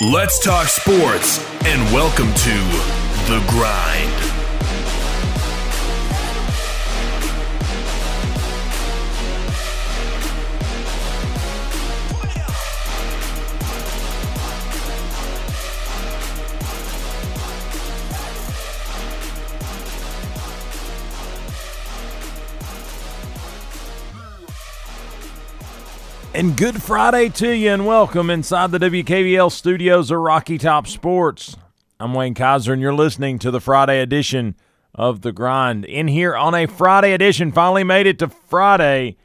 Let's talk sports and welcome to The Grind. And good Friday to you, and welcome inside the WKVL studios of Rocky Top Sports. I'm Wayne Kaiser, and you're listening to the Friday edition of The Grind. In here on a Friday edition, finally made it to Friday,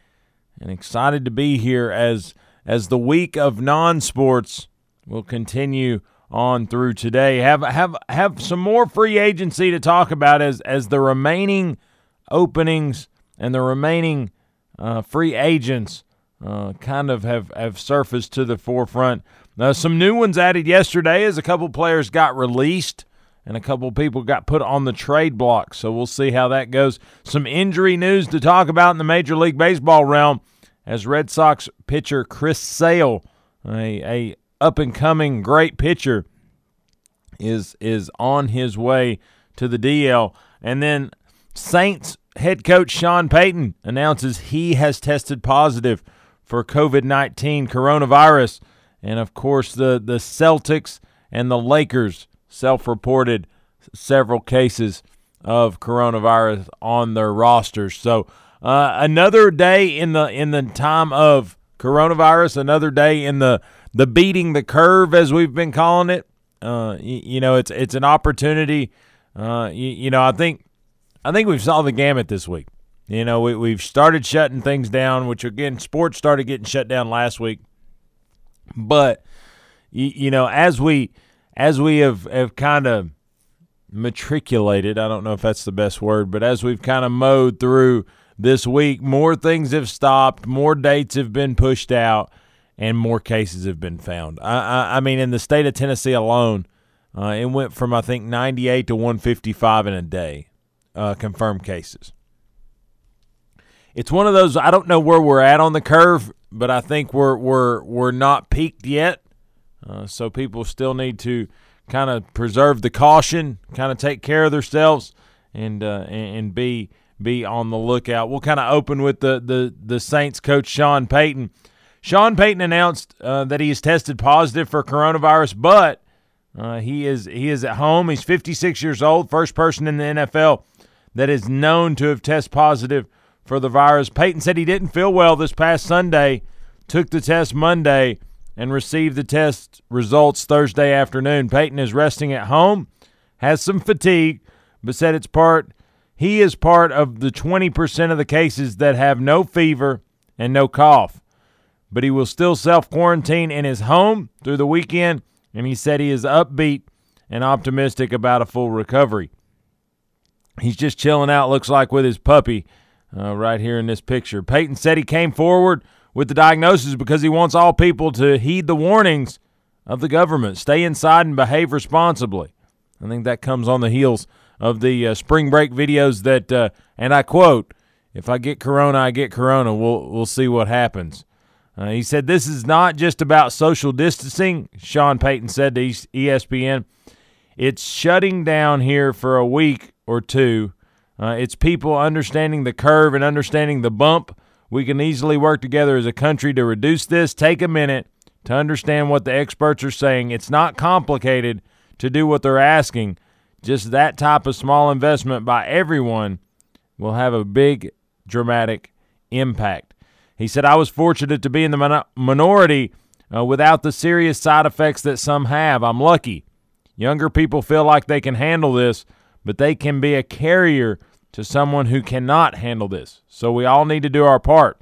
and excited to be here as as the week of non-sports will continue on through today. Have have have some more free agency to talk about as as the remaining openings and the remaining uh, free agents uh, kind of have, have surfaced to the forefront. Uh, some new ones added yesterday as a couple players got released and a couple people got put on the trade block. So we'll see how that goes. Some injury news to talk about in the Major League Baseball realm as Red Sox pitcher Chris Sale, a, a up and coming great pitcher, is is on his way to the DL. And then Saints head coach Sean Payton announces he has tested positive for COVID 19 coronavirus. And of course, the, the Celtics and the Lakers self reported several cases of coronavirus on their rosters. So, uh, another day in the in the time of coronavirus, another day in the the beating the curve as we've been calling it. Uh, you, you, know, it's it's an opportunity. Uh, you, you know, I think I think we've saw the gamut this week. You know, we, we've started shutting things down, which again, sports started getting shut down last week. But you, you know, as we as we have, have kind of matriculated, I don't know if that's the best word, but as we've kind of mowed through this week, more things have stopped, more dates have been pushed out, and more cases have been found. I, I, I mean, in the state of Tennessee alone, uh, it went from I think 98 to 155 in a day, uh, confirmed cases it's one of those. I don't know where we're at on the curve, but I think we're we're we're not peaked yet. Uh, so people still need to kind of preserve the caution, kind of take care of themselves, and uh, and be be on the lookout. We'll kind of open with the the the Saints coach Sean Payton. Sean Payton announced uh, that he has tested positive for coronavirus, but uh, he is he is at home. He's 56 years old, first person in the NFL that is known to have tested positive for the virus. Payton said he didn't feel well this past Sunday, took the test Monday, and received the test results Thursday afternoon. Payton is resting at home, has some fatigue, but said it's part he is part of the 20% of the cases that have no fever and no cough. But he will still self quarantine in his home through the weekend, and he said he is upbeat and optimistic about a full recovery. He's just chilling out, looks like, with his puppy uh, right here in this picture. Payton said he came forward with the diagnosis because he wants all people to heed the warnings of the government, stay inside and behave responsibly. I think that comes on the heels of the uh, spring break videos that, uh, and I quote, "If I get corona, I get corona. We'll we'll see what happens." Uh, he said this is not just about social distancing. Sean Payton said to ESPN, "It's shutting down here for a week or two uh, it's people understanding the curve and understanding the bump. We can easily work together as a country to reduce this. Take a minute to understand what the experts are saying. It's not complicated to do what they're asking. Just that type of small investment by everyone will have a big, dramatic impact. He said, I was fortunate to be in the minority uh, without the serious side effects that some have. I'm lucky. Younger people feel like they can handle this but they can be a carrier to someone who cannot handle this. So we all need to do our part.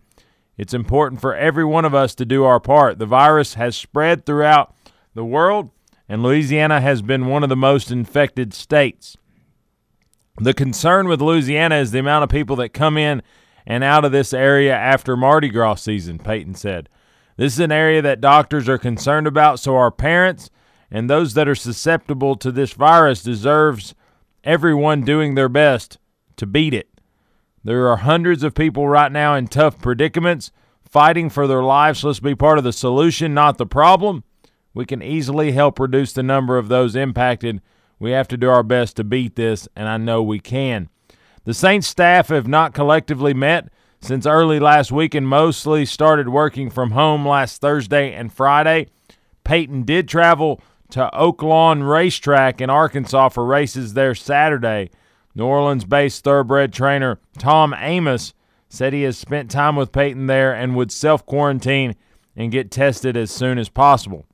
It's important for every one of us to do our part. The virus has spread throughout the world, and Louisiana has been one of the most infected states. The concern with Louisiana is the amount of people that come in and out of this area after Mardi Gras season, Payton said. This is an area that doctors are concerned about, so our parents and those that are susceptible to this virus deserves everyone doing their best to beat it. There are hundreds of people right now in tough predicaments, fighting for their lives. Let's be part of the solution, not the problem. we can easily help reduce the number of those impacted. We have to do our best to beat this, and I know we can. The Saints staff have not collectively met since early last week and mostly started working from home last Thursday and Friday. Payton did travel to Oaklawn Racetrack in Arkansas for races there Saturday. New Orleans based thoroughbred trainer Tom Amoss said he has spent time with Payton there and would self quarantine and get tested as soon as possible.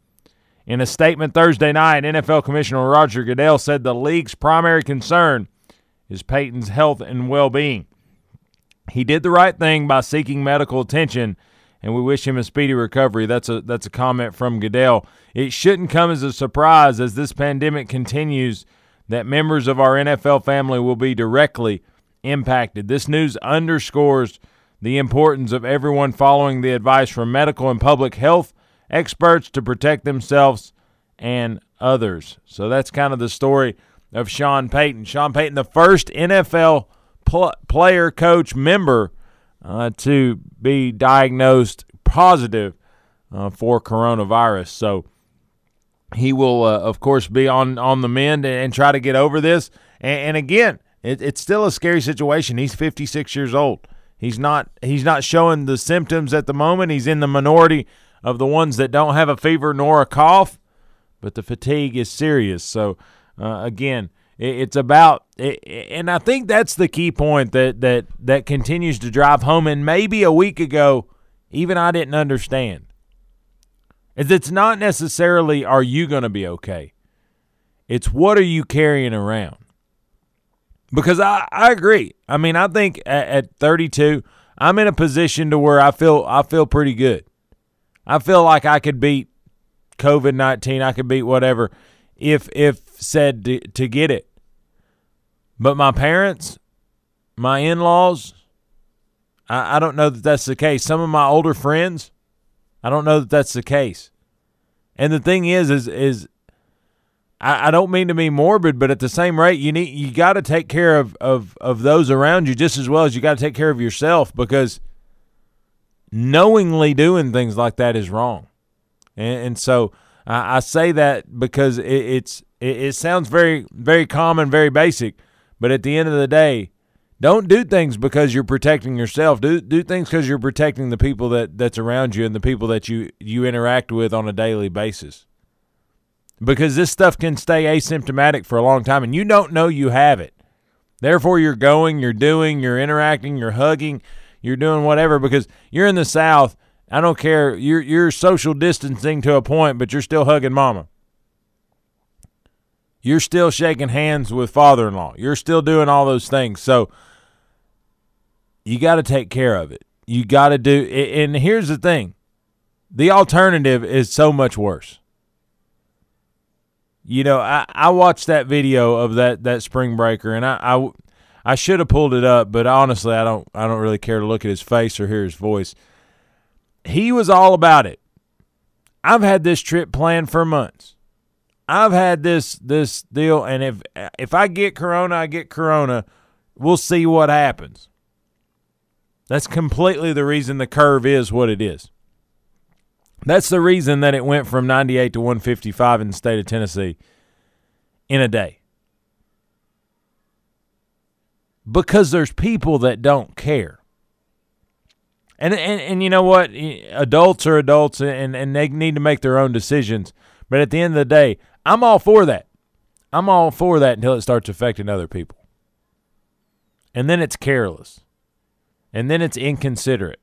In a statement Thursday night, NFL Commissioner Roger Goodell said the league's primary concern is Payton's health and well being. He did the right thing by seeking medical attention, and we wish him a speedy recovery. That's a that's a comment from Goodell. It shouldn't come as a surprise as this pandemic continues that members of our NFL family will be directly impacted. This news underscores the importance of everyone following the advice from medical and public health experts to protect themselves and others. So that's kind of the story of Sean Payton. Sean Payton, the first NFL pl- player, coach, member uh, to be diagnosed positive uh, for coronavirus. So he will, uh, of course, be on on the mend and, try to get over this. And, and again, it, it's still a scary situation. He's 56 years old. He's not he's not showing the symptoms at the moment. He's in the minority of the ones that don't have a fever nor a cough, but the fatigue is serious. So uh, again, it's about, and I think that's the key point that that that continues to drive home. And maybe a week ago, even I didn't understand is it's not necessarily are you going to be okay. It's what are you carrying around? Because I, I agree. I mean, I think at, at 32, I'm in a position to where I feel I feel pretty good. I feel like I could beat COVID 19. I could beat whatever if if said to, to get it. But my parents, my in laws, I, I don't know that that's the case. Some of my older friends, I don't know that that's the case. And the thing is, is is I, I don't mean to be morbid, but at the same rate, you need you got to take care of, of of those around you just as well as you got to take care of yourself because knowingly doing things like that is wrong. And, and so I, I, say that because it, it's it, it sounds very very common, very basic, but at the end of the day, don't do things because you're protecting yourself. Do do things because you're protecting the people that that's around you and the people that you you interact with on a daily basis. Because this stuff can stay asymptomatic for a long time and you don't know you have it. Therefore you're going, you're doing, you're interacting, you're hugging, you're doing whatever because you're in the south. I don't care. You're you're social distancing to a point, but you're still hugging mama. You're still shaking hands with father-in-law. You're still doing all those things. So you got to take care of it. You got to do and here's the thing. The alternative is so much worse. You know, I, I watched that video of that that spring breaker and I, I I should have pulled it up, but honestly, I don't I don't really care to look at his face or hear his voice. He was all about it. I've had this trip planned for months. I've had this this deal and if if I get corona, I get corona. We'll see what happens. That's completely the reason the curve is what it is. That's the reason that it went from 98 to 155 in the state of Tennessee in a day. Because there's people that don't care. And, and and you know what? Adults are adults and, and they need to make their own decisions. But at the end of the day, I'm all for that. I'm all for that until it starts affecting other people. And then it's careless and then it's inconsiderate,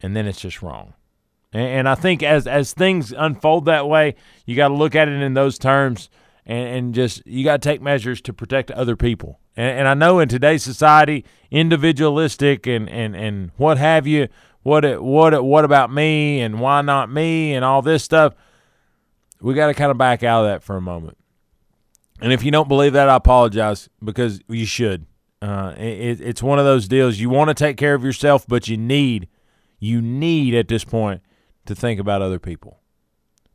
and then it's just wrong. And, and I think as as things unfold that way, you got to look at it in those terms, and, and just you got to take measures to protect other people. And, and I know in today's society, individualistic and and and what have you, what it, what it, what about me and why not me and all this stuff. We got to kind of back out of that for a moment. And if you don't believe that, I apologize because you should. Uh, it, it's one of those deals. You want to take care of yourself, but you need, you need at this point to think about other people.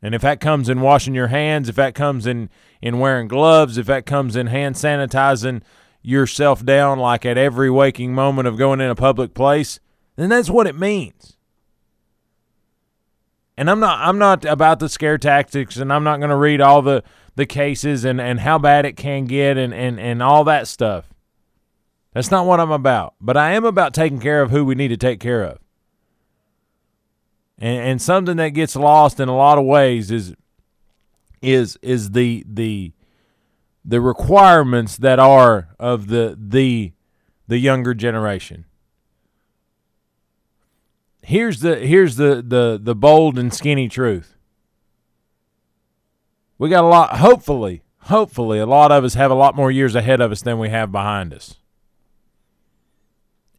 And if that comes in washing your hands, if that comes in in wearing gloves, if that comes in hand sanitizing yourself down like at every waking moment of going in a public place, then that's what it means. And I'm not I'm not about the scare tactics and I'm not going to read all the the cases and and how bad it can get and and and all that stuff. That's not what I'm about. But I am about taking care of who we need to take care of. And, and something that gets lost in a lot of ways is is is the the the requirements that are of the the the younger generation. Here's the here's the the the bold and skinny truth. We got a lot hopefully, hopefully a lot of us have a lot more years ahead of us than we have behind us.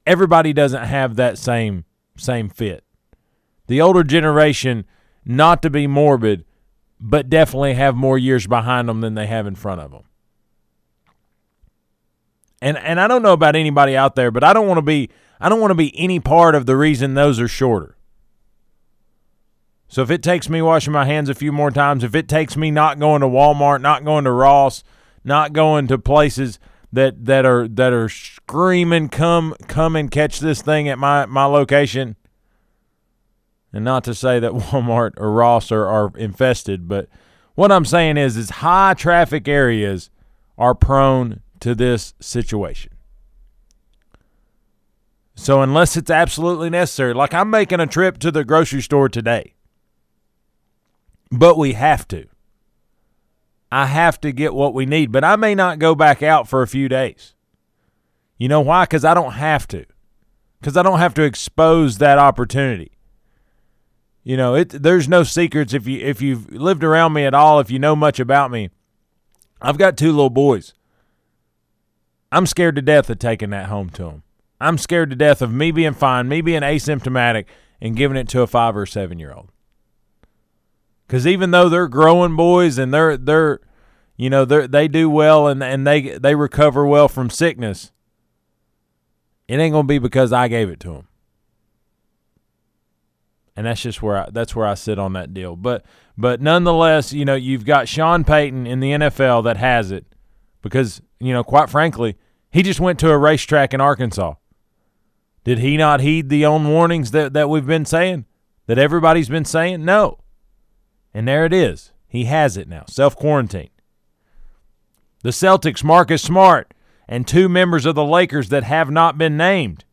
Everybody doesn't have that same same fit. The older generation, not to be morbid, but definitely have more years behind them than they have in front of them. And and I don't know about anybody out there, but I don't want to be I don't want to be any part of the reason those are shorter. So if it takes me washing my hands a few more times, if it takes me not going to Walmart, not going to Ross, not going to places that that are that are screaming come come and catch this thing at my my location. And not to say that Walmart or Ross are, are infested, but what I'm saying is is high traffic areas are prone to this situation. So unless it's absolutely necessary, like I'm making a trip to the grocery store today, but we have to. I have to get what we need, but I may not go back out for a few days. You know why? Because I don't have to. Because I don't have to expose that opportunity. You know, it. There's no secrets if you if you've lived around me at all, if you know much about me. I've got two little boys. I'm scared to death of taking that home to them. I'm scared to death of me being fine, me being asymptomatic, and giving it to a five or seven year old. Because even though they're growing boys and they're they're, you know, they they do well and and they they recover well from sickness, it ain't gonna be because I gave it to them. And that's just where I, that's where I sit on that deal. But but nonetheless, you know, you've got Sean Payton in the NFL that has it because you know, quite frankly, he just went to a racetrack in Arkansas. Did he not heed the own warnings that, that we've been saying? That everybody's been saying? No. And there it is. He has it now. Self quarantine. The Celtics, Marcus Smart, and two members of the Lakers that have not been named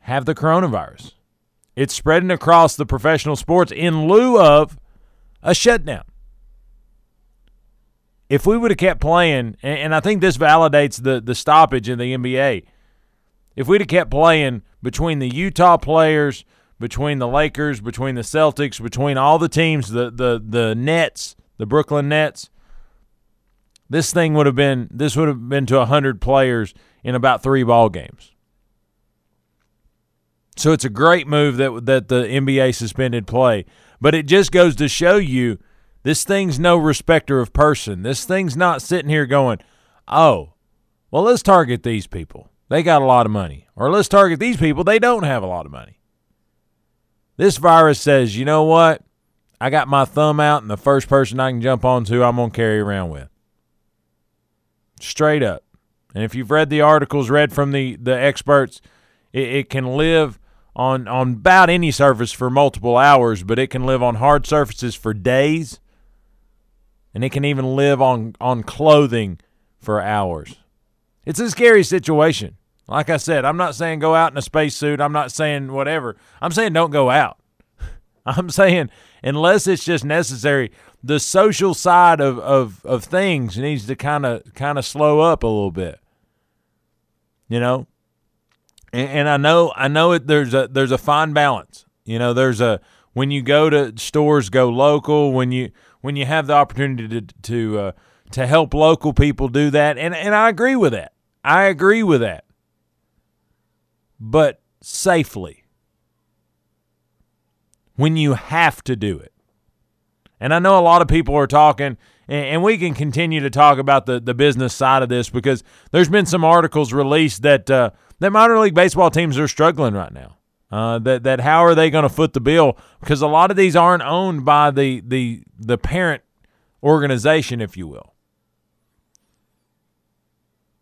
have the coronavirus. It's spreading across the professional sports in lieu of a shutdown. If we would have kept playing, and I think this validates the, the stoppage in the NBA, if we'd have kept playing between the Utah players, between the Lakers, between the Celtics, between all the teams, the the the Nets, the Brooklyn Nets, this thing would have been this would have been to hundred players in about three ball games. So it's a great move that that the NBA suspended play, but it just goes to show you this thing's no respecter of person. This thing's not sitting here going, "Oh, well, let's target these people. They got a lot of money." Or let's target these people, they don't have a lot of money. This virus says, you know what? I got my thumb out, and the first person I can jump onto, I'm going to carry around with. Straight up. And if you've read the articles read from the, the experts, it, it can live on, on about any surface for multiple hours, but it can live on hard surfaces for days. And it can even live on, on clothing for hours. It's a scary situation. Like I said, I'm not saying go out in a spacesuit. I'm not saying whatever. I'm saying don't go out. I'm saying unless it's just necessary, the social side of, of, of things needs to kind of kind of slow up a little bit. You know, and, and I know I know it. There's a there's a fine balance. You know, there's a when you go to stores, go local. When you when you have the opportunity to to uh, to help local people do that, and and I agree with that. I agree with that but safely when you have to do it. And I know a lot of people are talking, and we can continue to talk about the, the business side of this because there's been some articles released that uh, that minor league baseball teams are struggling right now. Uh, that that how are they going to foot the bill? Because a lot of these aren't owned by the the the parent organization, if you will.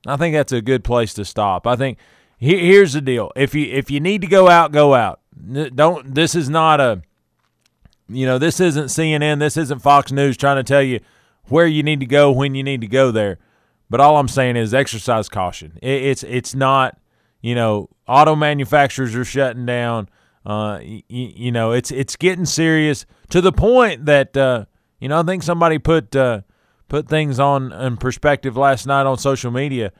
I think that's a good place to stop. I think here's the deal: if you if you need to go out, go out. Don't. This is not a You know, this isn't CNN, this isn't Fox News trying to tell you where you need to go when you need to go there. But all I'm saying is exercise caution. It, it's it's not, you know, auto manufacturers are shutting down. Uh, you, you know, it's it's getting serious to the point that uh, you know I think somebody put uh, put things on in perspective last night on social media.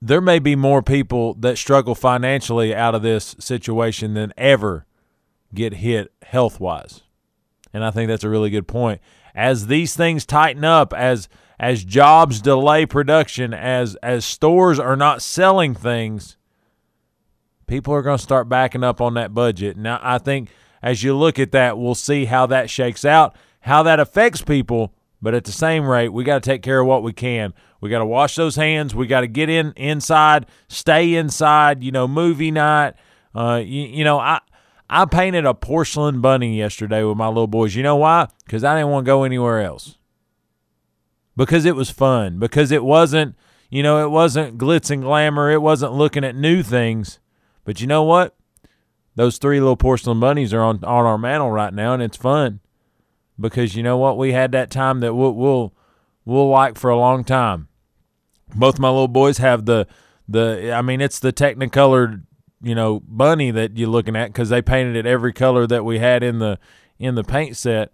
There may be more people that struggle financially out of this situation than ever get hit health wise. And I think that's a really good point. As these things tighten up, as as jobs delay production, as as stores are not selling things, people are going to start backing up on that budget. Now, I think as you look at that, we'll see how that shakes out, how that affects people. But at the same rate, we got to take care of what we can. We got to wash those hands. We got to get in inside, stay inside. You know, movie night. Uh, you, you know, I I painted a porcelain bunny yesterday with my little boys. You know why? Because I didn't want to go anywhere else. Because it was fun. Because it wasn't, you know, it wasn't glitz and glamour. It wasn't looking at new things. But you know what? Those three little porcelain bunnies are on, on our mantle right now, and it's fun. Because you know what? We had that time that we'll, we'll, we'll like for a long time. Both my little boys have the, the I mean, it's the Technicolor you know bunny that you're looking at because they painted it every color that we had in the in the paint set.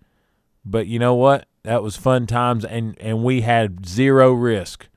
But you know what? That was fun times, and and we had zero risk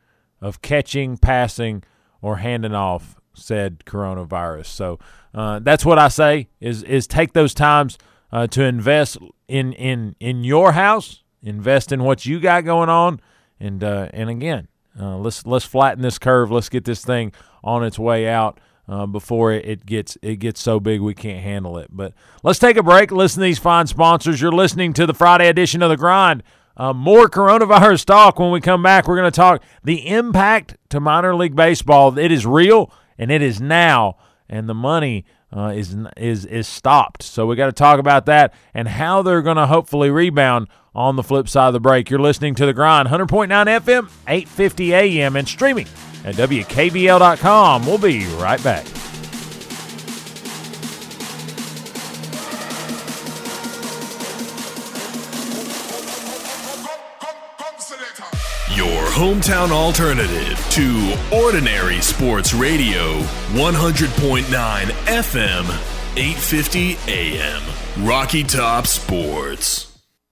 of catching, passing, or handing off said coronavirus. So uh, that's what I say is is take those times uh, to invest in in in your house, invest in what you got going on, and uh, and again, uh, let's let's flatten this curve. Let's get this thing on its way out uh, before it gets it gets so big we can't handle it. But let's take a break. Listen to these fine sponsors. You're listening to the Friday edition of the Grind. Uh, more coronavirus talk when we come back. We're going to talk the impact to minor league baseball. It is real and it is now, and the money uh, is is is stopped. So we got to talk about that and how they're going to hopefully rebound on the flip side of the break. You're listening to the Grind, 100.9 FM, 8:50 a.m. and streaming at WKVL.com. We'll be right back. Your hometown alternative to Ordinary Sports Radio, 100.9 FM, 850 AM. Rocky Top Sports.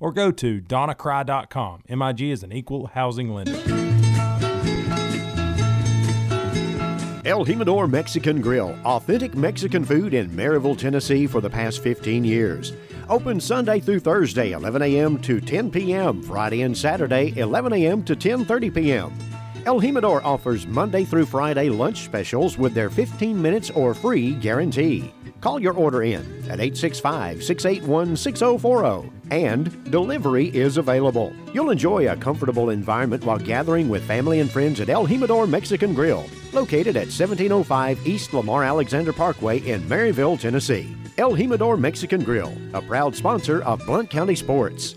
or go to donnacry.com. MIG is an equal housing lender. El Jimador Mexican Grill, authentic Mexican food in Maryville, Tennessee for the past 15 years. Open Sunday through Thursday, 11 a.m. to 10 p.m., Friday and Saturday, 11 a.m. to 10:30 p.m. El Jimador offers Monday through Friday lunch specials with their 15 minutes or free guarantee. Call your order in at 865 681 6040 and delivery is available. You'll enjoy a comfortable environment while gathering with family and friends at El Jimador Mexican Grill, located at 1705 East Lamar Alexander Parkway in Maryville, Tennessee. El Jimador Mexican Grill, a proud sponsor of Blount County Sports.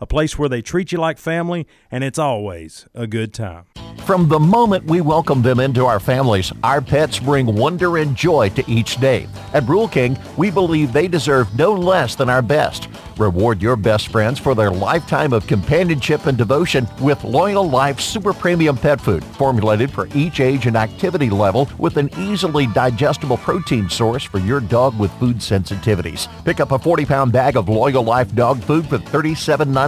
a place where they treat you like family and it's always a good time. From the moment we welcome them into our families, our pets bring wonder and joy to each day. At Rural King, we believe they deserve no less than our best. Reward your best friends for their lifetime of companionship and devotion with Loyall Life Super Premium Pet Food, formulated for each age and activity level with an easily digestible protein source for your dog with food sensitivities. Pick up a 40-pound bag of Loyall Life dog food for $37.99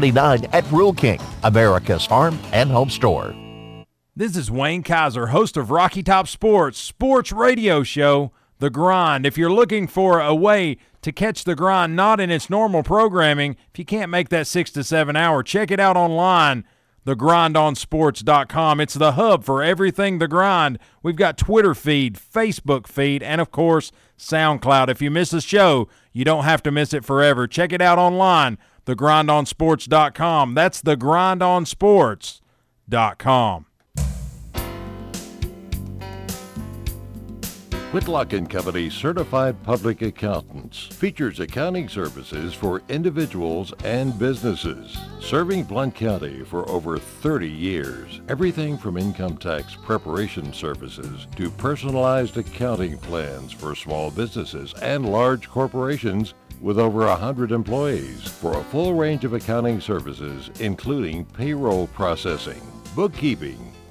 at Rural King, America's farm and home store. This is Wayne Kaiser, host of Rocky Top Sports, sports radio show, The Grind. If you're looking for a way to catch The Grind not in its normal programming, if you can't make that six to seven hour, check it out online, thegrindonsports.com. It's the hub for everything The Grind. We've got Twitter feed, Facebook feed, and of course, SoundCloud. If you miss a show, you don't have to miss it forever. Check it out online, thegrindonsports.com. That's thegrindonsports.com. Whitlock and Company Certified Public Accountants features accounting services for individuals and businesses. Serving Blount County for over 30 years, everything from income tax preparation services to personalized accounting plans for small businesses and large corporations with over 100 employees for a full range of accounting services including payroll processing, bookkeeping,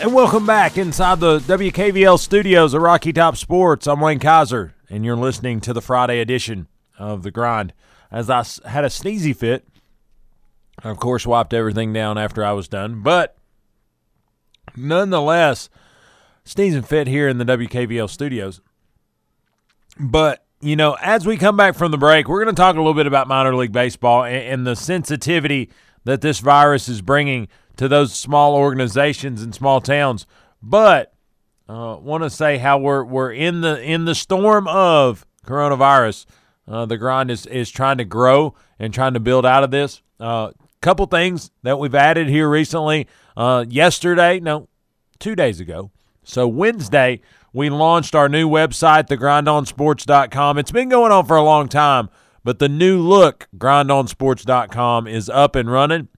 And welcome back inside the WKVL studios of Rocky Top Sports. I'm Wayne Kaiser, and you're listening to the Friday edition of The Grind. As I had a sneezy fit, I, of course, wiped everything down after I was done, but nonetheless, sneezing fit here in the WKVL studios. But, you know, as we come back from the break, we're going to talk a little bit about minor league baseball and, and the sensitivity that this virus is bringing to those small organizations and small towns. But uh, want to say how we're we're in the in the storm of coronavirus. Uh, the grind is is trying to grow and trying to build out of this. A uh, couple things that we've added here recently. Uh, yesterday, no, two days ago. So Wednesday, we launched our new website, thegrindonsports.com. It's been going on for a long time, but the new look, grindonsports.com, is up and running.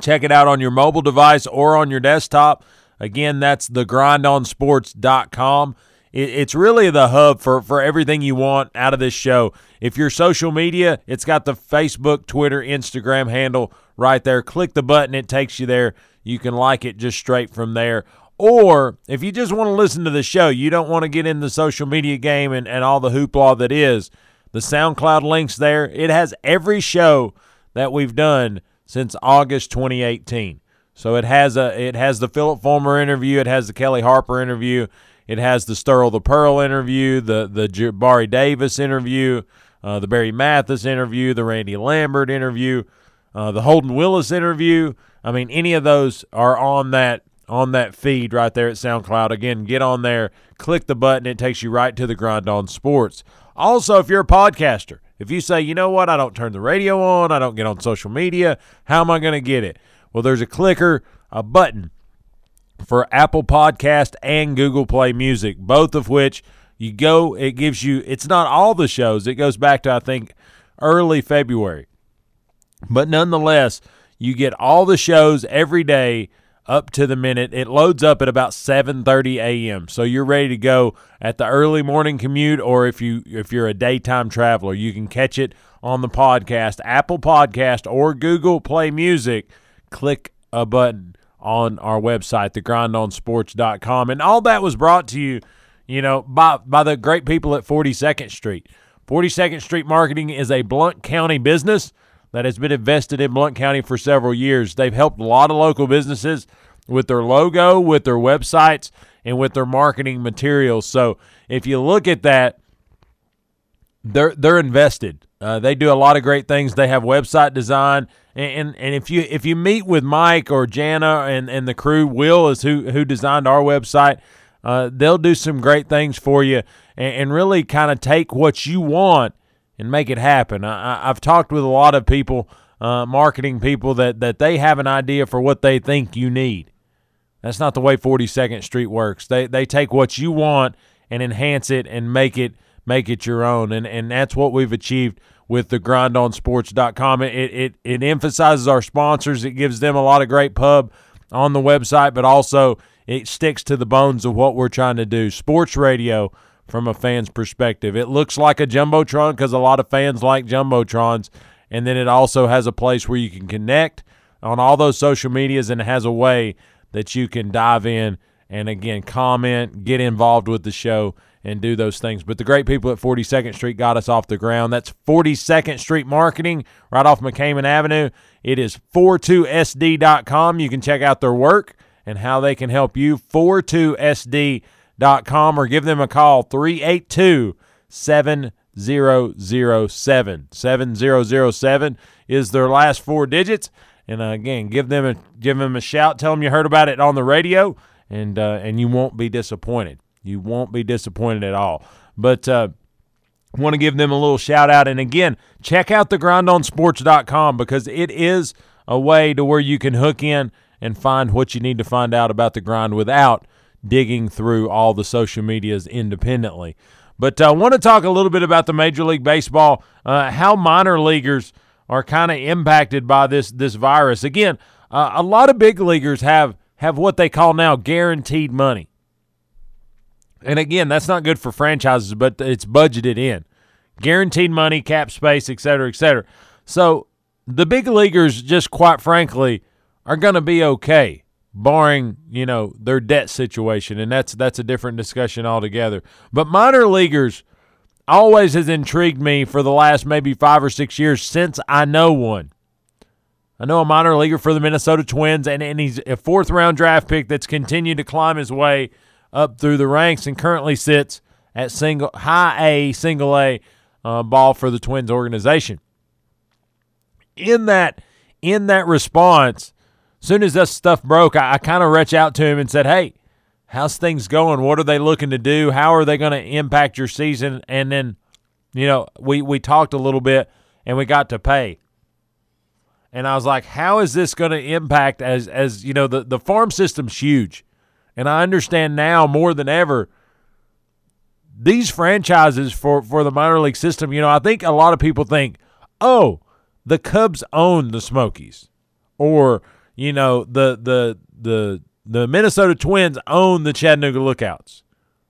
Check it out on your mobile device or on your desktop. Again, that's thegrindonsports.com. It, it's really the hub for, for everything you want out of this show. If you're social media, it's got the Facebook, Twitter, Instagram handle right there. Click the button, it takes you there. You can like it just straight from there. Or if you just want to listen to the show, you don't want to get in the social media game and, and all the hoopla that is, the SoundCloud link's there. It has every show that we've done since August 2018. So it has a it has the Phillip Fulmer interview, it has the Kelly Harper interview, it has the Sterl the Pearl interview, the the Jabari Davis interview, uh, the Barry Mathis interview, the Randy Lambert interview, uh, the Holden Willis interview. I mean, any of those are on that on that feed right there at SoundCloud. Again, get on there, click the button, it takes you right to the Grind on Sports. Also, if you're a podcaster, if you say, you know what, I don't turn the radio on, I don't get on social media, how am I going to get it? Well, there's a clicker, a button for Apple Podcast and Google Play Music, both of which you go, it gives you, it's not all the shows, it goes back to, I think, early February. But nonetheless, you get all the shows every day up to the minute. It loads up at about 7:30 a.m. So you're ready to go at the early morning commute or if you if you're a daytime traveler, you can catch it on the podcast, Apple Podcast or Google Play Music. Click a button on our website, thegrindonsports.com. And all that was brought to you, you know, by by the great people at 42nd Street. 42nd Street Marketing is a Blount County business that has been invested in Blount County for several years. They've helped a lot of local businesses with their logo, with their websites, and with their marketing materials. So if you look at that, they're they're invested. Uh, they do a lot of great things. They have website design, and, and, and if you if you meet with Mike or Jana and, and the crew, Will is who who designed our website. Uh, they'll do some great things for you and, and really kind of take what you want and make it happen. I, have talked with a lot of people, uh, marketing people, that, that they have an idea for what they think you need. That's not the way 42nd Street works. They they take what you want and enhance it and make it make it your own. And and that's what we've achieved with the grindonsports.com. It it it emphasizes our sponsors. It gives them a lot of great pub on the website, but also it sticks to the bones of what we're trying to do. Sports radio from a fan's perspective. It looks like a jumbotron because a lot of fans like jumbotrons, and then it also has a place where you can connect on all those social medias, and it has a way that you can dive in and again comment, get involved with the show, and do those things. But the great people at 42nd Street got us off the ground. That's 42nd Street Marketing right off McCammon Avenue. It is 42sd.com. You can check out their work and how they can help you. 42sd.com com or give them a call 382 7007. 7007 is their last four digits. And uh, again, give them a give them a shout. Tell them you heard about it on the radio, and uh, and you won't be disappointed. You won't be disappointed at all. But uh, want to give them a little shout out. And again, check out the grindonsports.com because it is a way to where you can hook in and find what you need to find out about the grind without digging through all the social medias independently. But I want to talk a little bit about the Major League Baseball, uh, how minor leaguers are kind of impacted by this this virus. Again, uh, a lot of big leaguers have have what they call now guaranteed money. And again, that's not good for franchises, but it's budgeted in. Guaranteed money, cap space, et cetera, et cetera. So the big leaguers, just quite frankly, are going to be okay barring you know their debt situation, and that's that's a different discussion altogether. But minor leaguers always has intrigued me for the last maybe five or six years since I know one. I know a minor leaguer for the Minnesota Twins, and, and he's a fourth round draft pick that's continued to climb his way up through the ranks and currently sits at single high A, single A uh, ball for the Twins organization. In that in that response, soon as that stuff broke, I, I kind of reached out to him and said, "Hey, how's things going? What are they looking to do? How are they going to impact your season?" And then, you know, we we talked a little bit and we got to pay. And I was like, "How is this going to impact as as you know the the farm system's huge." And I understand now more than ever these franchises for for the minor league system, you know, I think a lot of people think, "Oh, the Cubs own the Smokies." Or you know the the the the Minnesota Twins own the Chattanooga Lookouts,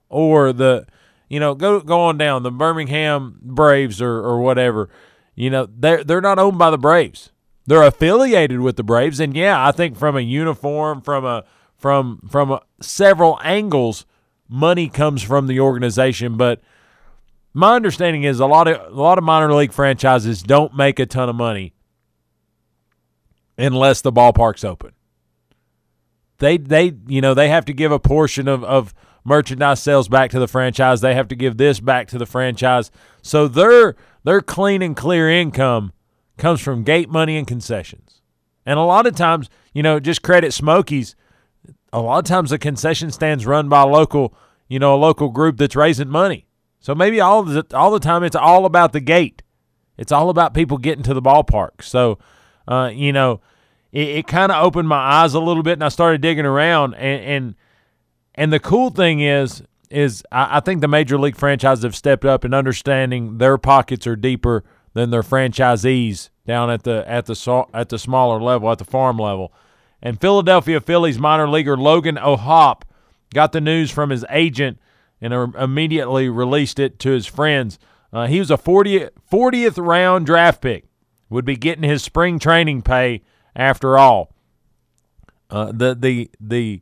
or the you know go go on down the Birmingham Braves or or whatever. You know they're they're not owned by the Braves. They're affiliated with the Braves, and yeah, I think from a uniform, from a from from a, several angles, money comes from the organization. But my understanding is a lot of a lot of minor league franchises don't make a ton of money unless the ballpark's open. They they you know they have to give a portion of, of merchandise sales back to the franchise. They have to give this back to the franchise. So their their clean and clear income comes from gate money and concessions. And a lot of times, you know, just credit Smokies. A lot of times the concession stands run by local, you know, a local group that's raising money. So maybe all the all the time it's all about the gate. It's all about people getting to the ballpark. So uh, you know, it, it kind of opened my eyes a little bit, and I started digging around. And and and the cool thing is, is I, I think the major league franchises have stepped up in understanding their pockets are deeper than their franchisees down at the at the at the smaller level, at the farm level. And Philadelphia Phillies minor leaguer Logan O'Hoppe got the news from his agent and immediately released it to his friends. Uh, he was a 40th, 40th round draft pick, would be getting his spring training pay after all. Uh, the the the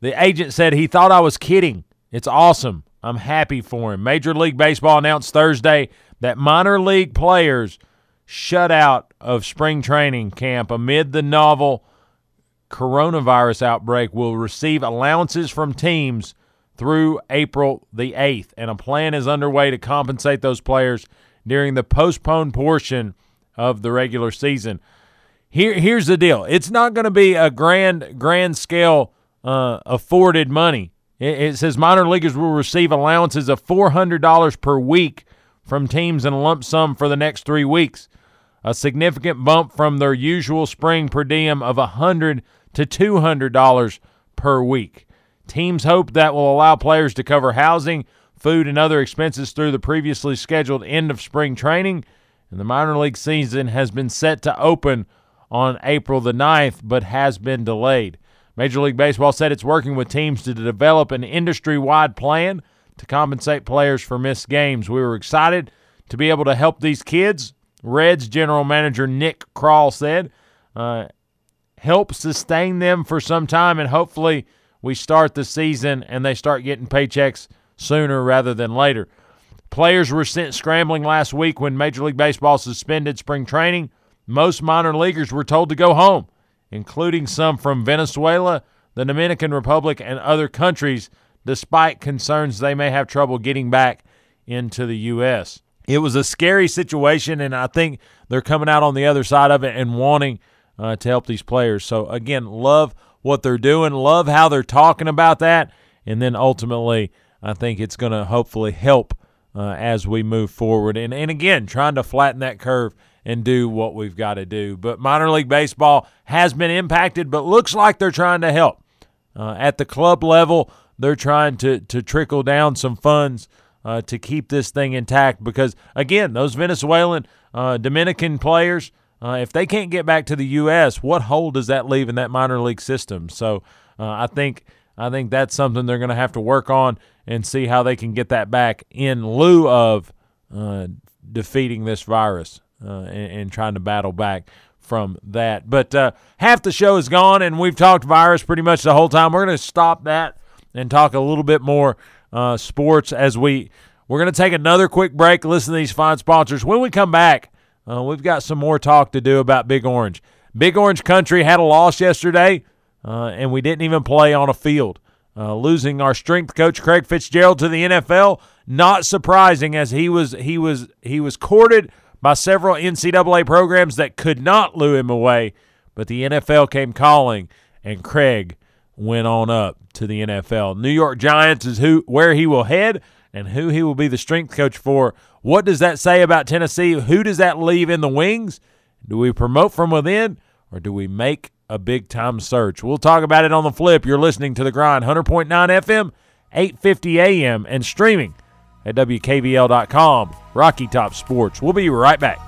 the agent said he thought I was kidding. It's awesome. I'm happy for him. Major League Baseball announced Thursday that minor league players shut out of spring training camp amid the novel coronavirus outbreak will receive allowances from teams through April the 8th, and a plan is underway to compensate those players during the postponed portion of the regular season. Here, here's the deal: it's not going to be a grand, grand scale uh, afforded money. It, it says minor leaguers will receive allowances of four hundred dollars per week from teams in a lump sum for the next three weeks, a significant bump from their usual spring per diem of hundred to two hundred dollars per week. Teams hope that will allow players to cover housing, food, and other expenses through the previously scheduled end of spring training. And the minor league season has been set to open on April the 9th, but has been delayed. Major League Baseball said it's working with teams to develop an industry wide plan to compensate players for missed games. We were excited to be able to help these kids. Reds general manager Nick Krall said, uh, help sustain them for some time and hopefully we start the season and they start getting paychecks sooner rather than later. Players were sent scrambling last week when Major League Baseball suspended spring training. Most minor leaguers were told to go home, including some from Venezuela, the Dominican Republic, and other countries, despite concerns they may have trouble getting back into the U.S. It was a scary situation, and I think they're coming out on the other side of it and wanting uh, to help these players. So, again, love what they're doing. Love how they're talking about that. And then ultimately, I think it's going to hopefully help uh, as we move forward. And, and again, trying to flatten that curve and do what we've got to do. But minor league baseball has been impacted, but looks like they're trying to help. Uh, at the club level, they're trying to, to trickle down some funds uh, to keep this thing intact because, again, those Venezuelan, uh, Dominican players, uh, if they can't get back to the U.S., what hole does that leave in that minor league system? So uh, I think I think that's something they're going to have to work on and see how they can get that back in lieu of uh, defeating this virus uh, and, and, trying to battle back from that. But uh, half the show is gone, and we've talked virus pretty much the whole time. We're going to stop that and talk a little bit more uh, sports as we we're going to take another quick break. Listen to these fine sponsors. When we come back. Uh, we've got some more talk to do about Big Orange. Big Orange Country had a loss yesterday, uh, and we didn't even play on a field. Uh, losing our strength coach Craig Fitzgerald to the NFL, not surprising as he was he was he was courted by several NCAA programs that could not lure him away, but the NFL came calling, and Craig went on up to the NFL. New York Giants is who where he will head and who he will be the strength coach for what does that say about Tennessee? Who does that leave in the wings? Do we promote from within or do we make a big time search? We'll talk about it on the flip. You're listening to The Grind, 100.9 FM, 850 AM, and streaming at WKVL.com. Rocky Top Sports. We'll be right back.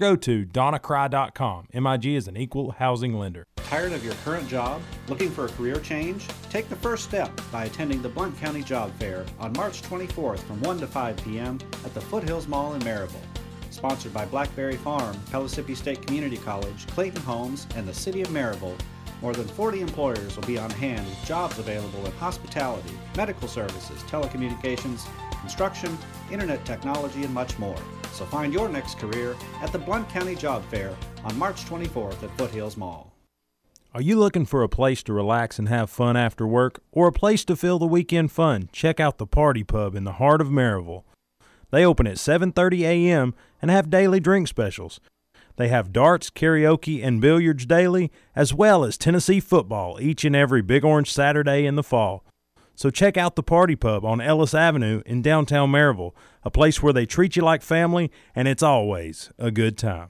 go to donnacry.com. MIG is an equal housing lender. Tired of your current job? Looking for a career change? Take the first step by attending the Blount County Job Fair on March 24th from 1 to 5 p.m. at the Foothills Mall in Maryville. Sponsored by Blackberry Farm, Pellissippi State Community College, Clayton Homes, and the City of Maryville. More than 40 employers will be on hand with jobs available in hospitality, medical services, telecommunications, construction, internet technology, and much more. So find your next career at the Blount County Job Fair on March 24th at Foothills Mall. Are you looking for a place to relax and have fun after work or a place to fill the weekend fun? Check out the Party Pub in the heart of Maryville. They open at 7:30 a.m. and have daily drink specials. They have darts, karaoke, and billiards daily, as well as Tennessee football each and every Big Orange Saturday in the fall. So check out the Party Pub on Ellis Avenue in downtown Maryville, a place where they treat you like family and it's always a good time.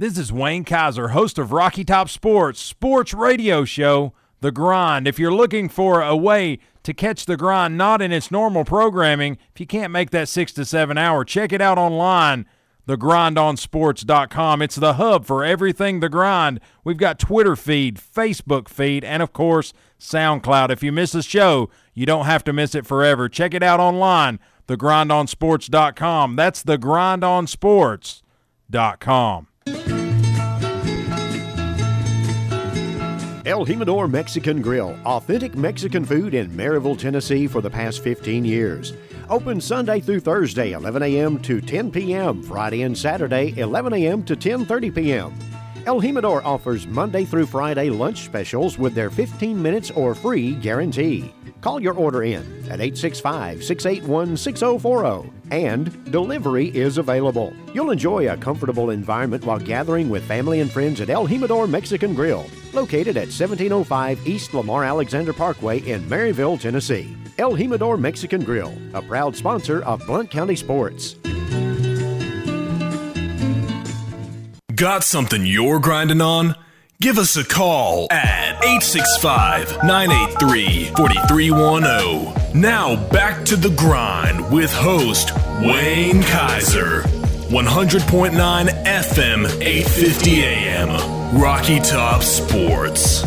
This is Wayne Kaiser, host of Rocky Top Sports, sports radio show, The Grind. If you're looking for a way to catch The Grind not in its normal programming, if you can't make that six to seven hour, check it out online, thegrindonsports.com. It's the hub for everything The Grind. We've got Twitter feed, Facebook feed, and of course, SoundCloud. If you miss a show, you don't have to miss it forever. Check it out online, thegrindonsports.com. That's thegrindonsports.com. El Jimador Mexican Grill, authentic Mexican food in Maryville, Tennessee for the past 15 years. Open Sunday through Thursday, 11 a.m. to 10 p.m. Friday and Saturday, 11 a.m. to 10:30 p.m. El Jimador offers Monday through Friday lunch specials with their 15 minutes or free guarantee. Call your order in at 865 681 6040 and delivery is available. You'll enjoy a comfortable environment while gathering with family and friends at El Jimador Mexican Grill, located at 1705 East Lamar Alexander Parkway in Maryville, Tennessee. El Jimador Mexican Grill, a proud sponsor of Blount County Sports. Got something you're grinding on? Give us a call at 865 983 4310. Now back to the grind with host Wayne Kaiser. 100.9 FM, 850 AM. Rocky Top Sports.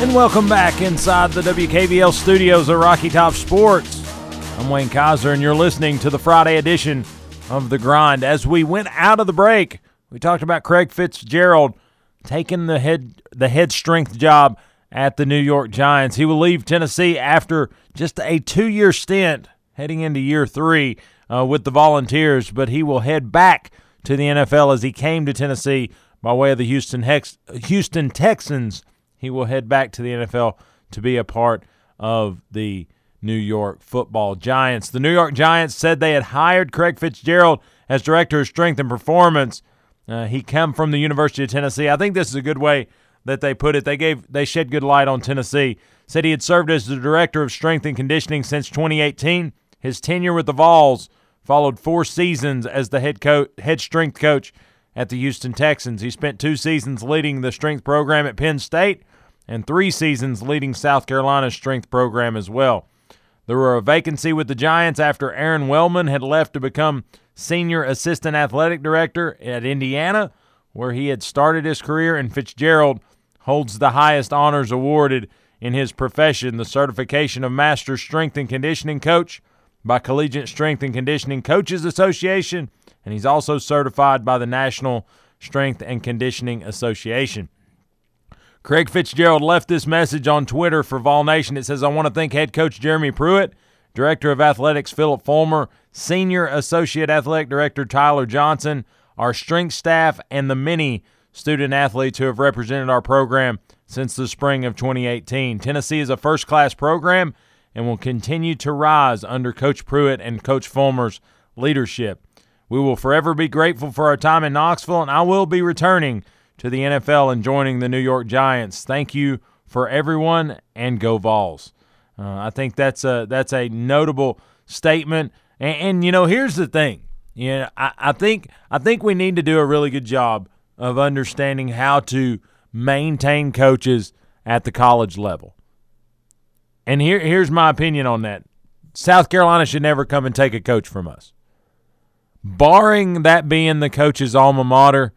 And welcome back inside the WKVL studios of Rocky Top Sports. I'm Wayne Kaiser, and you're listening to the Friday edition of The Grind. As we went out of the break, we talked about Craig Fitzgerald taking the head the head strength job at the New York Giants. He will leave Tennessee after just a two year stint, heading into year three uh, with the Volunteers, but he will head back to the NFL as he came to Tennessee by way of the Houston Hex- Houston Texans he will head back to the NFL to be a part of the New York football Giants. The New York Giants said they had hired Craig Fitzgerald as director of strength and performance. Uh, he come from the University of Tennessee. I think this is a good way that they put it. They gave they shed good light on Tennessee. Said he had served as the director of strength and conditioning since 2018. His tenure with the Vols followed four seasons as the head coach, head strength coach at the Houston Texans. He spent two seasons leading the strength program at Penn State and three seasons leading South Carolina's strength program as well. There were a vacancy with the Giants after Aaron Wellman had left to become senior assistant athletic director at Indiana, where he had started his career, and Fitzgerald holds the highest honors awarded in his profession, the certification of Master Strength and Conditioning Coach by Collegiate Strength and Conditioning Coaches Association, and he's also certified by the National Strength and Conditioning Association. Craig Fitzgerald left this message on Twitter for Vol Nation. It says, I want to thank head coach Jeremy Pruitt, director of athletics Phillip Fulmer, senior associate athletic director Tyler Johnson, our strength staff, and the many student athletes who have represented our program since the spring of 2018. Tennessee is a first class program and will continue to rise under Coach Pruitt and Coach Fulmer's leadership. We will forever be grateful for our time in Knoxville, and I will be returning to the NFL and joining the New York Giants. Thank you for everyone, and go Vols. Uh, I think that's a that's a notable statement. And, and you know, here's the thing. You know, I, I think I think we need to do a really good job of understanding how to maintain coaches at the college level. And here here's my opinion on that. South Carolina should never come and take a coach from us. Barring that being the coach's alma mater,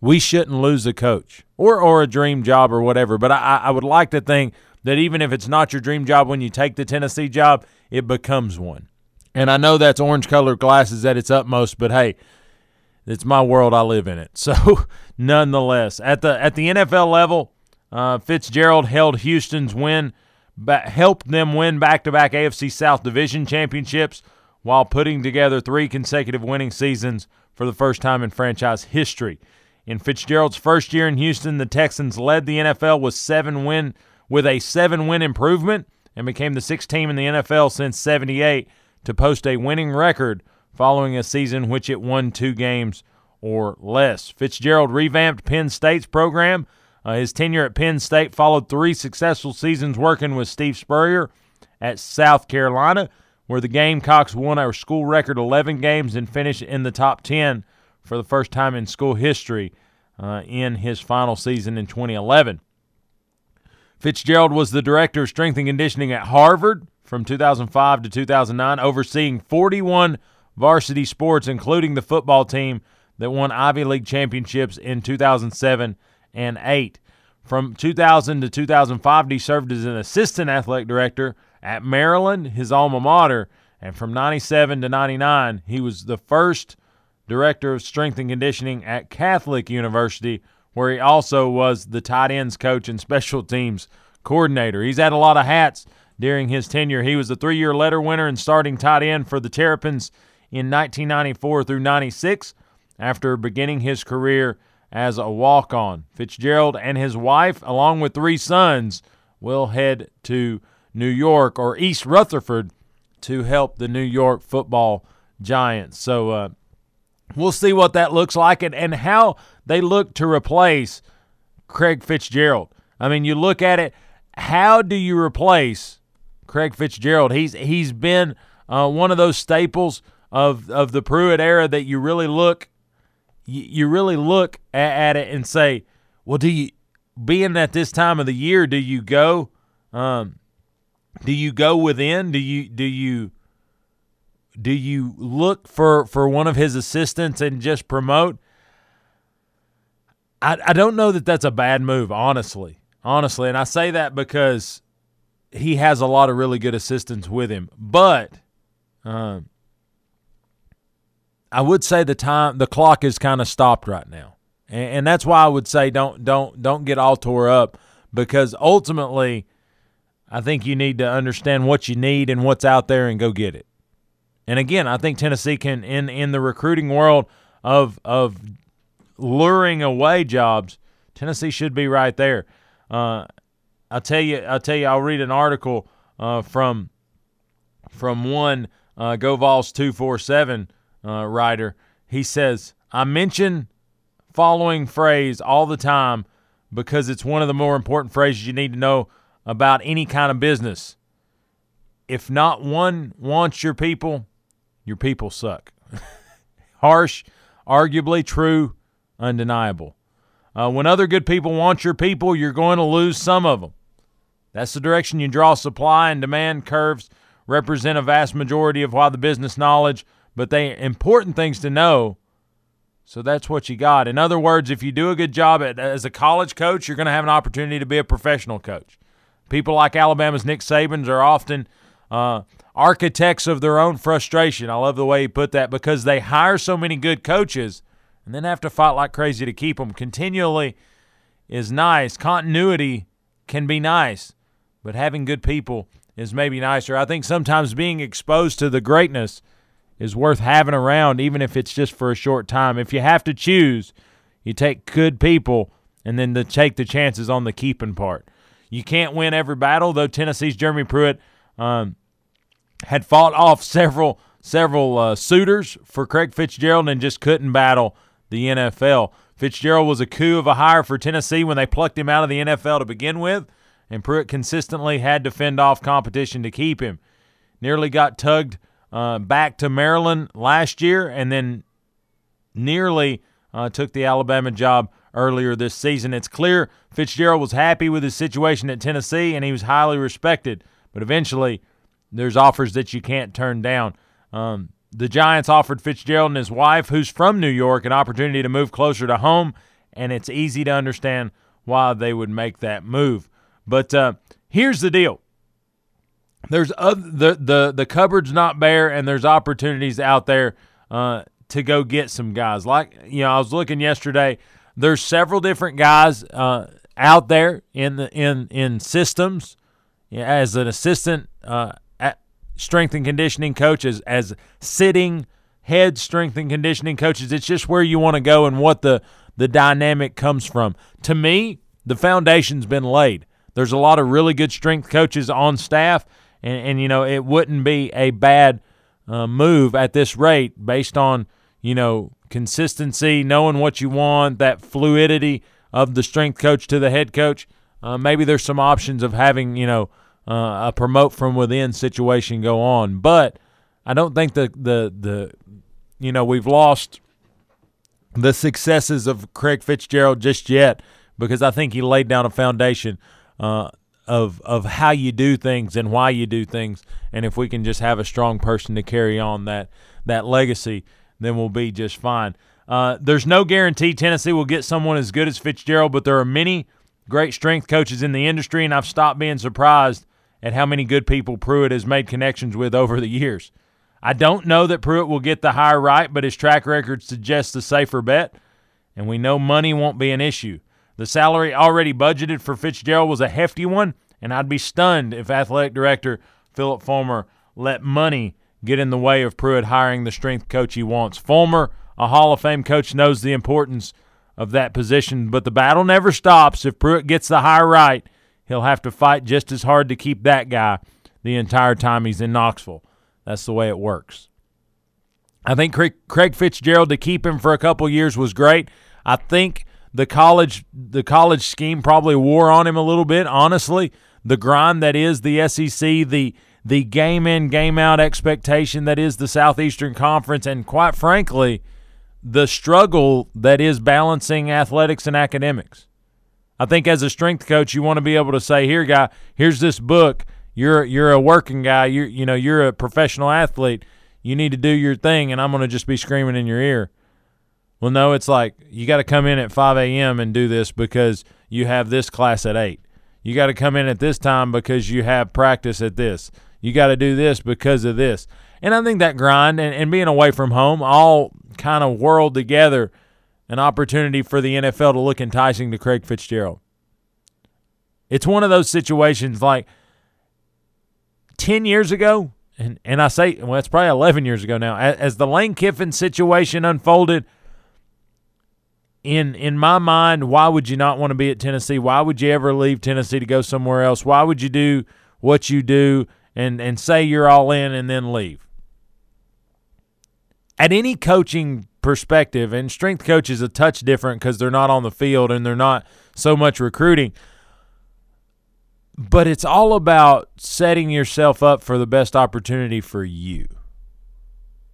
we shouldn't lose a coach or or a dream job or whatever. But I, I would like to think that even if it's not your dream job when you take the Tennessee job, it becomes one. And I know that's orange colored glasses at its utmost, but hey, it's my world. I live in it. So nonetheless, at the at the NFL level, uh, Fitzgerald held Houston's win, but helped them win back to back AFC South Division championships while putting together three consecutive winning seasons for the first time in franchise history. In Fitzgerald's first year in Houston, the Texans led the NFL with seven win with a seven-win improvement and became the sixth team in the NFL since 78 to post a winning record following a season which it won two games or less. Fitzgerald revamped Penn State's program. Uh, his tenure at Penn State followed three successful seasons working with Steve Spurrier at South Carolina, where the Gamecocks won a school record 11 games and finished in the top 10 for the first time in school history uh, in his final season in 2011. Fitzgerald was the director of strength and conditioning at Harvard from 2005 to 2009, overseeing 41 varsity sports, including the football team that won Ivy League championships in 2007 and 8. From 2000 to 2005, he served as an assistant athletic director at Maryland, his alma mater, and from 97 to 99, he was the first – director of strength and conditioning at Catholic University, where he also was the tight ends coach and special teams coordinator. He's had a lot of hats during his tenure. He was a three year letter winner and starting tight end for the Terrapins in 1994 through 96 after beginning his career as a walk on. Fitzgerald and his wife, along with three sons, will head to New York or East Rutherford to help the New York football Giants. So, uh, We'll see what that looks like and, and how they look to replace Craig Fitzgerald. I mean, you look at it, how do you replace Craig Fitzgerald? He's he's been uh, one of those staples of of the Pruitt era that you really look you, really look at, at, it and say, well, do you being at this time of the year, do you go um, do you go within? Do you do you do you look for for one of his assistants and just promote? I I don't know that that's a bad move, honestly. Honestly, and I say that because he has a lot of really good assistants with him, but um, I would say the time the clock is kind of stopped right now, and, and that's why I would say don't don't don't get all tore up because ultimately, I think you need to understand what you need and what's out there and go get it. And again, I think Tennessee can in in the recruiting world of of luring away jobs, Tennessee should be right there. Uh, I'll tell you, I'll tell you, I'll read an article uh, from from one uh, GoVols two four seven uh, writer. He says, "I mention following phrase all the time because it's one of the more important phrases you need to know about any kind of business. If not one wants your people, your people suck. Harsh, arguably true, undeniable. Uh, when other good people want your people, you're going to lose some of them. That's the direction you draw supply and demand curves represent a vast majority of why the business knowledge, but they important things to know. So that's what you got. In other words, if you do a good job at, as a college coach, you're going to have an opportunity to be a professional coach. People like Alabama's Nick Saban's are often uh, architects of their own frustration. I love the way he put that because they hire so many good coaches and then have to fight like crazy to keep them continually. is nice. Continuity can be nice, but having good people is maybe nicer. I think sometimes being exposed to the greatness is worth having around, even if it's just for a short time. If you have to choose, you take good people and then to take the chances on the keeping part. You can't win every battle, though Tennessee's Jeremy Pruitt um, had fought off several several uh, suitors for Craig Fitzgerald and just couldn't battle the NFL. Fitzgerald was a coup of a hire for Tennessee when they plucked him out of the NFL to begin with, and Pruitt consistently had to fend off competition to keep him. Nearly got tugged uh, back to Maryland last year, and then nearly uh, took the Alabama job earlier this season. It's clear Fitzgerald was happy with his situation at Tennessee, and he was highly respected. But eventually, there's offers that you can't turn down. Um, the Giants offered Fitzgerald and his wife, who's from New York, an opportunity to move closer to home, and it's easy to understand why they would make that move. But uh, here's the deal: there's other, the the the cupboard's not bare, and there's opportunities out there uh, to go get some guys. Like you know, I was looking yesterday. There's several different guys uh, out there in the in in systems as an assistant uh, strength and conditioning coaches, as sitting head strength and conditioning coaches. It's just where you want to go and what the the dynamic comes from. To me, the foundation's been laid. There's a lot of really good strength coaches on staff, and, and you know it wouldn't be a bad uh, move at this rate based on you know consistency, knowing what you want, that fluidity of the strength coach to the head coach. Uh, maybe there's some options of having you know uh, a promote from within situation go on, but I don't think the the the you know we've lost the successes of Craig Fitzgerald just yet because I think he laid down a foundation uh, of of how you do things and why you do things, and if we can just have a strong person to carry on that that legacy, then we'll be just fine. Uh, there's no guarantee Tennessee will get someone as good as Fitzgerald, but there are many great strength coaches in the industry, and I've stopped being surprised at how many good people Pruitt has made connections with over the years. I don't know that Pruitt will get the hire right, but his track record suggests the safer bet, and we know money won't be an issue. The salary already budgeted for Fitzgerald was a hefty one, and I'd be stunned if athletic director Phillip Fulmer let money get in the way of Pruitt hiring the strength coach he wants. Fulmer, a Hall of Fame coach, knows the importance of that position, but the battle never stops. If Pruitt gets the hire right, he'll have to fight just as hard to keep that guy the entire time he's in Knoxville. That's the way it works. I think Craig Fitzgerald to keep him for a couple years was great. I think the college the college scheme probably wore on him a little bit. Honestly, the grind that is the SEC, the the game in game out expectation that is the Southeastern Conference, and quite frankly, the struggle that is balancing athletics and academics. I think as a strength coach, you want to be able to say, "Here, guy, here's this book. You're you're a working guy. You you know you're a professional athlete. You need to do your thing, and I'm going to just be screaming in your ear." Well, no, it's like you got to come in at 5 a.m. and do this because you have this class at 8. You got to come in at this time because you have practice at this. You got to do this because of this. And I think that grind and, and being away from home all kind of whirled together – an opportunity for the NFL to look enticing to Craig Fitzgerald. It's one of those situations like 10 years ago, and, and I say, well, it's probably 11 years ago now, as, as the Lane Kiffin situation unfolded, in in my mind, why would you not want to be at Tennessee? Why would you ever leave Tennessee to go somewhere else? Why would you do what you do and, and say you're all in and then leave? At any coaching perspective. And strength coach is a touch different because they're not on the field and they're not so much recruiting. But it's all about setting yourself up for the best opportunity for you.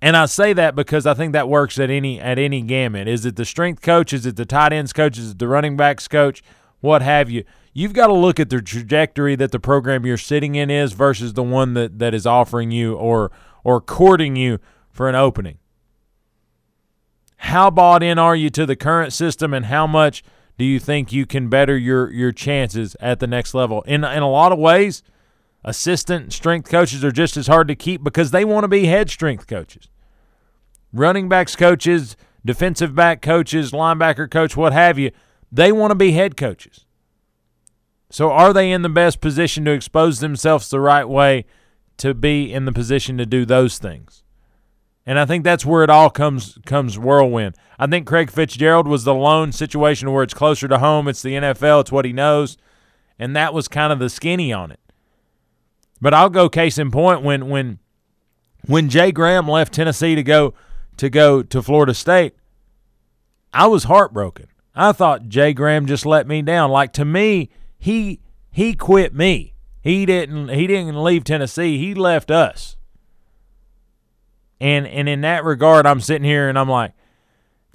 And I say that because I think that works at any at any gamut. Is it the strength coach? Is it the tight ends coach? Is it the running backs coach? What have you? You've got to look at the trajectory that the program you're sitting in is versus the one that, that is offering you or or courting you for an opening how bought in are you to the current system and how much do you think you can better your your chances at the next level? In in a lot of ways, assistant strength coaches are just as hard to keep because they want to be head strength coaches. Running backs coaches, defensive back coaches, linebacker coach, what have you, They want to be head coaches. So are they in the best position to expose themselves the right way to be in the position to do those things? And I think that's where it all comes comes whirlwind. I think Craig Fitzgerald was the lone situation where it's closer to home. It's the NFL. It's what he knows, and that was kind of the skinny on it. But I'll go case in point when when when Jay Graham left Tennessee to go to go to Florida State, I was heartbroken. I thought Jay Graham just let me down. Like to me, he he quit me. He didn't he didn't leave Tennessee. He left us. And and in that regard, I'm sitting here and I'm like,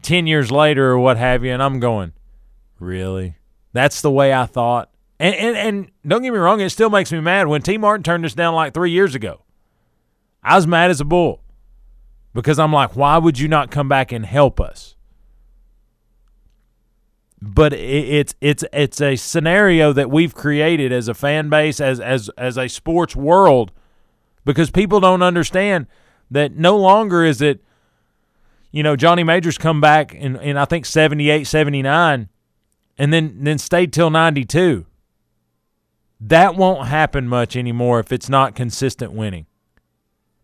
ten years later or what have you, and I'm going, really? That's the way I thought. And and and don't get me wrong, it still makes me mad when Tee Martin turned us down like three years ago. I was mad as a bull because I'm like, why would you not come back and help us? But it's it's it's a scenario that we've created as a fan base, as as as a sports world, because people don't understand that no longer is it, you know, Johnny Majors come back in, in I think 78, 79, and then, then stayed till 92. That won't happen much anymore if it's not consistent winning.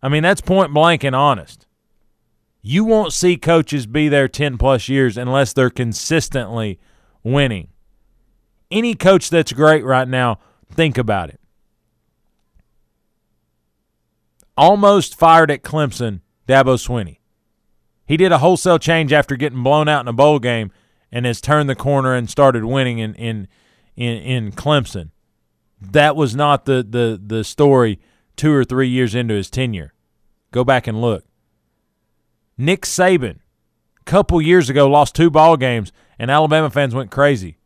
I mean, that's point blank and honest. You won't see coaches be there 10 plus years unless they're consistently winning. Any coach that's great right now, think about it. Almost fired at Clemson, Dabo Swinney. He did a wholesale change after getting blown out in a bowl game and has turned the corner and started winning in in in, in Clemson. That was not the, the the story two or three years into his tenure. Go back and look. Nick Saban, a couple years ago, lost two ball games, and Alabama fans went crazy.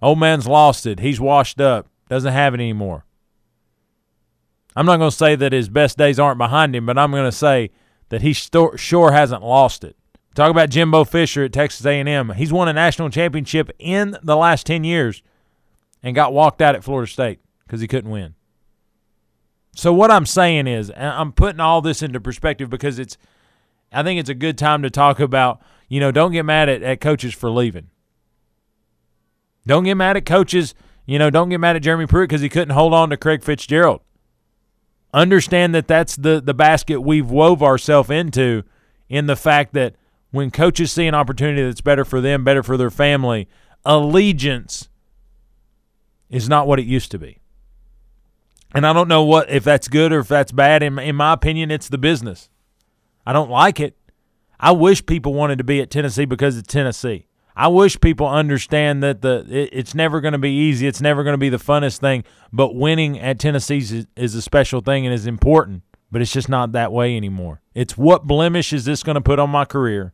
Old man's lost it. He's washed up. Doesn't have it anymore. I'm not going to say that his best days aren't behind him, but I'm going to say that he sure hasn't lost it. Talk about Jimbo Fisher at Texas A&M. He's won a national championship in the last 10 years and got walked out at Florida State because he couldn't win. So what I'm saying is I'm putting all this into perspective because it's I think it's a good time to talk about, you know, don't get mad at, at coaches for leaving. Don't get mad at coaches, you know, don't get mad at Jeremy Pruitt because he couldn't hold on to Craig Fitzgerald understand that that's the the basket we've wove ourselves into in the fact that when coaches see an opportunity that's better for them, better for their family, allegiance is not what it used to be. And I don't know what if that's good or if that's bad. In, in my opinion, it's the business. I don't like it. I wish people wanted to be at Tennessee because it's Tennessee. I wish people understand that the it, it's never going to be easy. It's never going to be the funnest thing. But winning at Tennessee is, is a special thing and is important. But it's just not that way anymore. It's what blemish is this going to put on my career?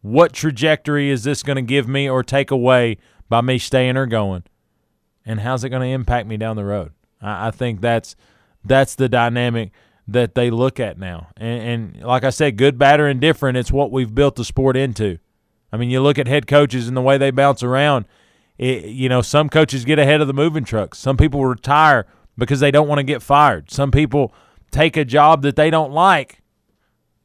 What trajectory is this going to give me or take away by me staying or going? And how's it going to impact me down the road? I, I think that's that's the dynamic that they look at now. And, and like I said, good, bad, or indifferent, it's what we've built the sport into. I mean, you look at head coaches and the way they bounce around. It, you know, some coaches get ahead of the moving trucks. Some people retire because they don't want to get fired. Some people take a job that they don't like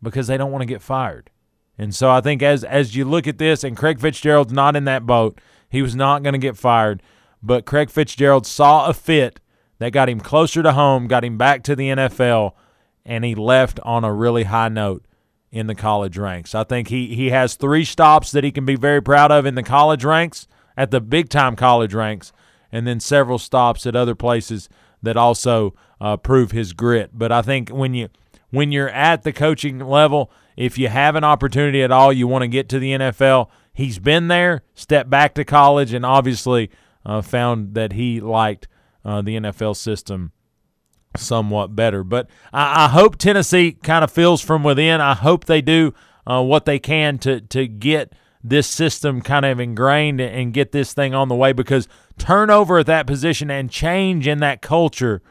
because they don't want to get fired. And so I think as as you look at this, and Craig Fitzgerald's not in that boat. He was not going to get fired, but Craig Fitzgerald saw a fit that got him closer to home, got him back to the NFL, and he left on a really high note in the college ranks. I think he, he has three stops that he can be very proud of in the college ranks, at the big time college ranks, and then several stops at other places that also uh, prove his grit. But I think when you when you're at the coaching level, if you have an opportunity at all, you want to get to the NFL. He's been there, stepped back to college, and obviously uh, found that he liked uh, the NFL system somewhat better. But I, I hope Tennessee kind of feels from within. I hope they do uh, what they can to to get this system kind of ingrained and get this thing on the way because turnover at that position and change in that culture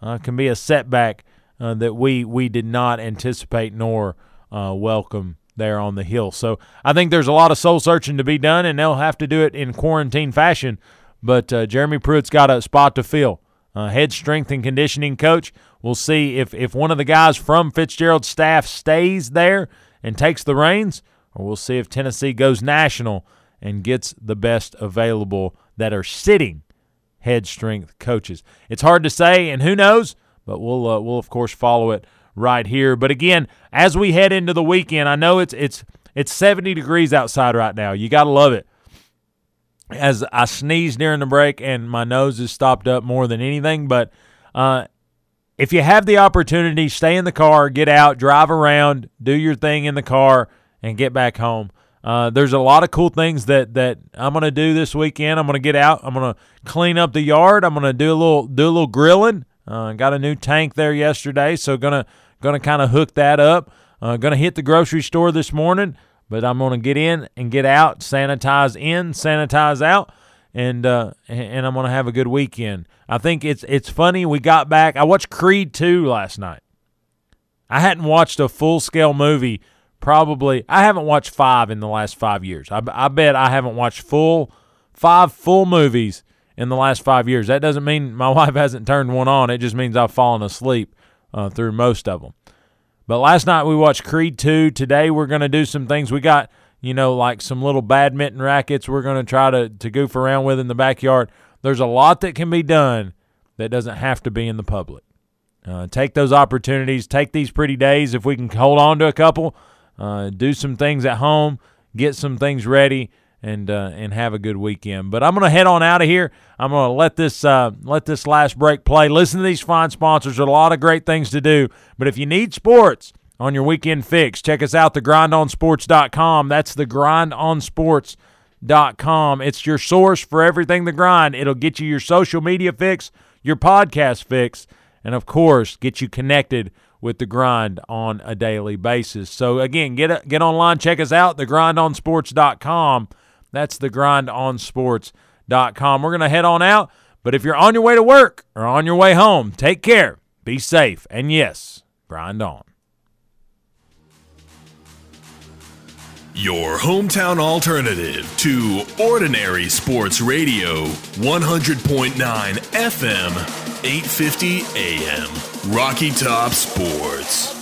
uh, can be a setback uh, that we we did not anticipate nor uh, welcome there on the hill. So I think there's a lot of soul searching to be done, and they'll have to do it in quarantine fashion. But uh, Jeremy Pruitt's got a spot to fill uh, head strength and conditioning coach. We'll see if, if one of the guys from Fitzgerald's staff stays there and takes the reins, or we'll see if Tennessee goes national and gets the best available that are sitting head strength coaches. It's hard to say, and who knows, but we'll uh, we'll of course follow it right here. But again, as we head into the weekend, I know it's it's it's 70 degrees outside right now. You got to love it. As I sneezed during the break and my nose is stopped up more than anything, but uh, if you have the opportunity, stay in the car, get out, drive around, do your thing in the car, and get back home. Uh, there's a lot of cool things that that I'm gonna do this weekend. I'm gonna get out. I'm gonna clean up the yard. I'm gonna do a little do a little grilling. Uh, got a new tank there yesterday, so gonna gonna kind of hook that up. Uh, gonna hit the grocery store this morning, but I'm gonna get in and get out, sanitize in, sanitize out, and uh, and I'm gonna have a good weekend. I think it's it's funny. We got back. I watched Creed two last night. I hadn't watched a full scale movie probably I haven't watched five in the last five years. I, I bet I haven't watched full five full movies in the last five years. That doesn't mean my wife hasn't turned one on. It just means I've fallen asleep uh, through most of them. But last night we watched Creed 2. Today we're going to do some things. We got, you know, like some little badminton rackets we're going to try to, to goof around with in the backyard. There's a lot that can be done that doesn't have to be in the public. Uh, take those opportunities. Take these pretty days. If we can hold on to a couple, uh, do some things at home, get some things ready, and uh, and have a good weekend. But I'm gonna head on out of here. I'm gonna let this uh, let this last break play. Listen to these fine sponsors. There's a lot of great things to do. But if you need sports on your weekend fix, check us out. TheGrindOnSports.com. That's TheGrindOnSports.com. It's your source for everything the grind. It'll get you your social media fix, your podcast fix, and of course, get you connected with the grind on a daily basis. So again, get get online, check us out, thegrindonsports.com. That's thegrindonsports.com. We're going to head on out, but if you're on your way to work or on your way home, take care, be safe, and yes, grind on. Your hometown alternative to Ordinary Sports Radio, 100.9 FM, 850 AM. Rocky Top Sports.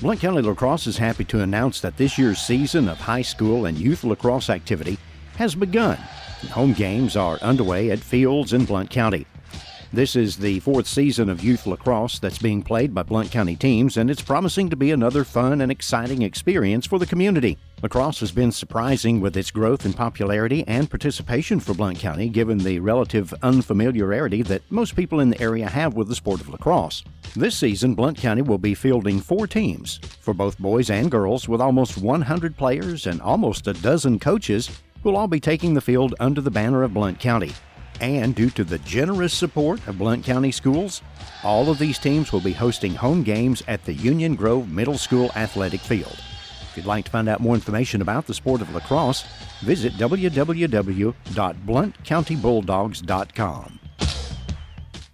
Blount County Lacrosse is happy to announce that this year's season of high school and youth lacrosse activity has begun. Home games are underway at fields in Blount County. This is the fourth season of youth lacrosse that's being played by Blount County teams, and it's promising to be another fun and exciting experience for the community. Lacrosse has been surprising with its growth in popularity and participation for Blount County, given the relative unfamiliarity that most people in the area have with the sport of lacrosse. This season, Blount County will be fielding four teams for both boys and girls, with almost 100 players and almost a dozen coaches who'll all be taking the field under the banner of Blount County. And due to the generous support of Blount County schools, all of these teams will be hosting home games at the Union Grove Middle School Athletic Field. If you'd like to find out more information about the sport of lacrosse, visit www.blountcountybulldogs.com.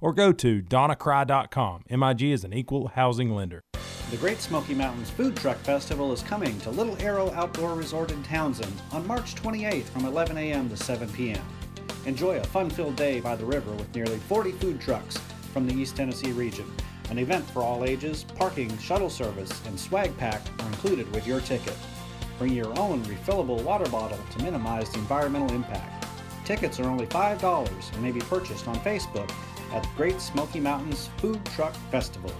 or go to donnacry.com. MIG is an equal housing lender. The Great Smoky Mountains Food Truck Festival is coming to Little Arrow Outdoor Resort in Townsend on March 28th from 11 a.m. to 7 p.m. Enjoy a fun filled day by the river with nearly 40 food trucks from the East Tennessee region. An event for all ages, parking, shuttle service, and swag pack are included with your ticket. Bring your own refillable water bottle to minimize the environmental impact. Tickets are only $5 and may be purchased on Facebook at the Great Smoky Mountains Food Truck Festival.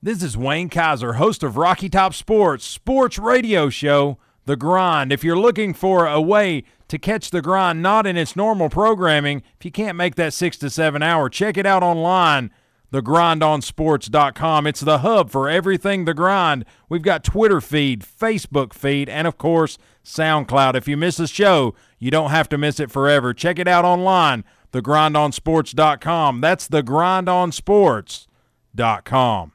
This is Wayne Kaiser, host of Rocky Top Sports, sports radio show, The Grind. If you're looking for a way to catch The Grind not in its normal programming, if you can't make that six to seven hour, check it out online, thegrindonsports.com. It's the hub for everything The Grind. We've got Twitter feed, Facebook feed, and of course, SoundCloud. If you miss a show, you don't have to miss it forever. Check it out online, thegrindonsports.com. That's thegrindonsports.com.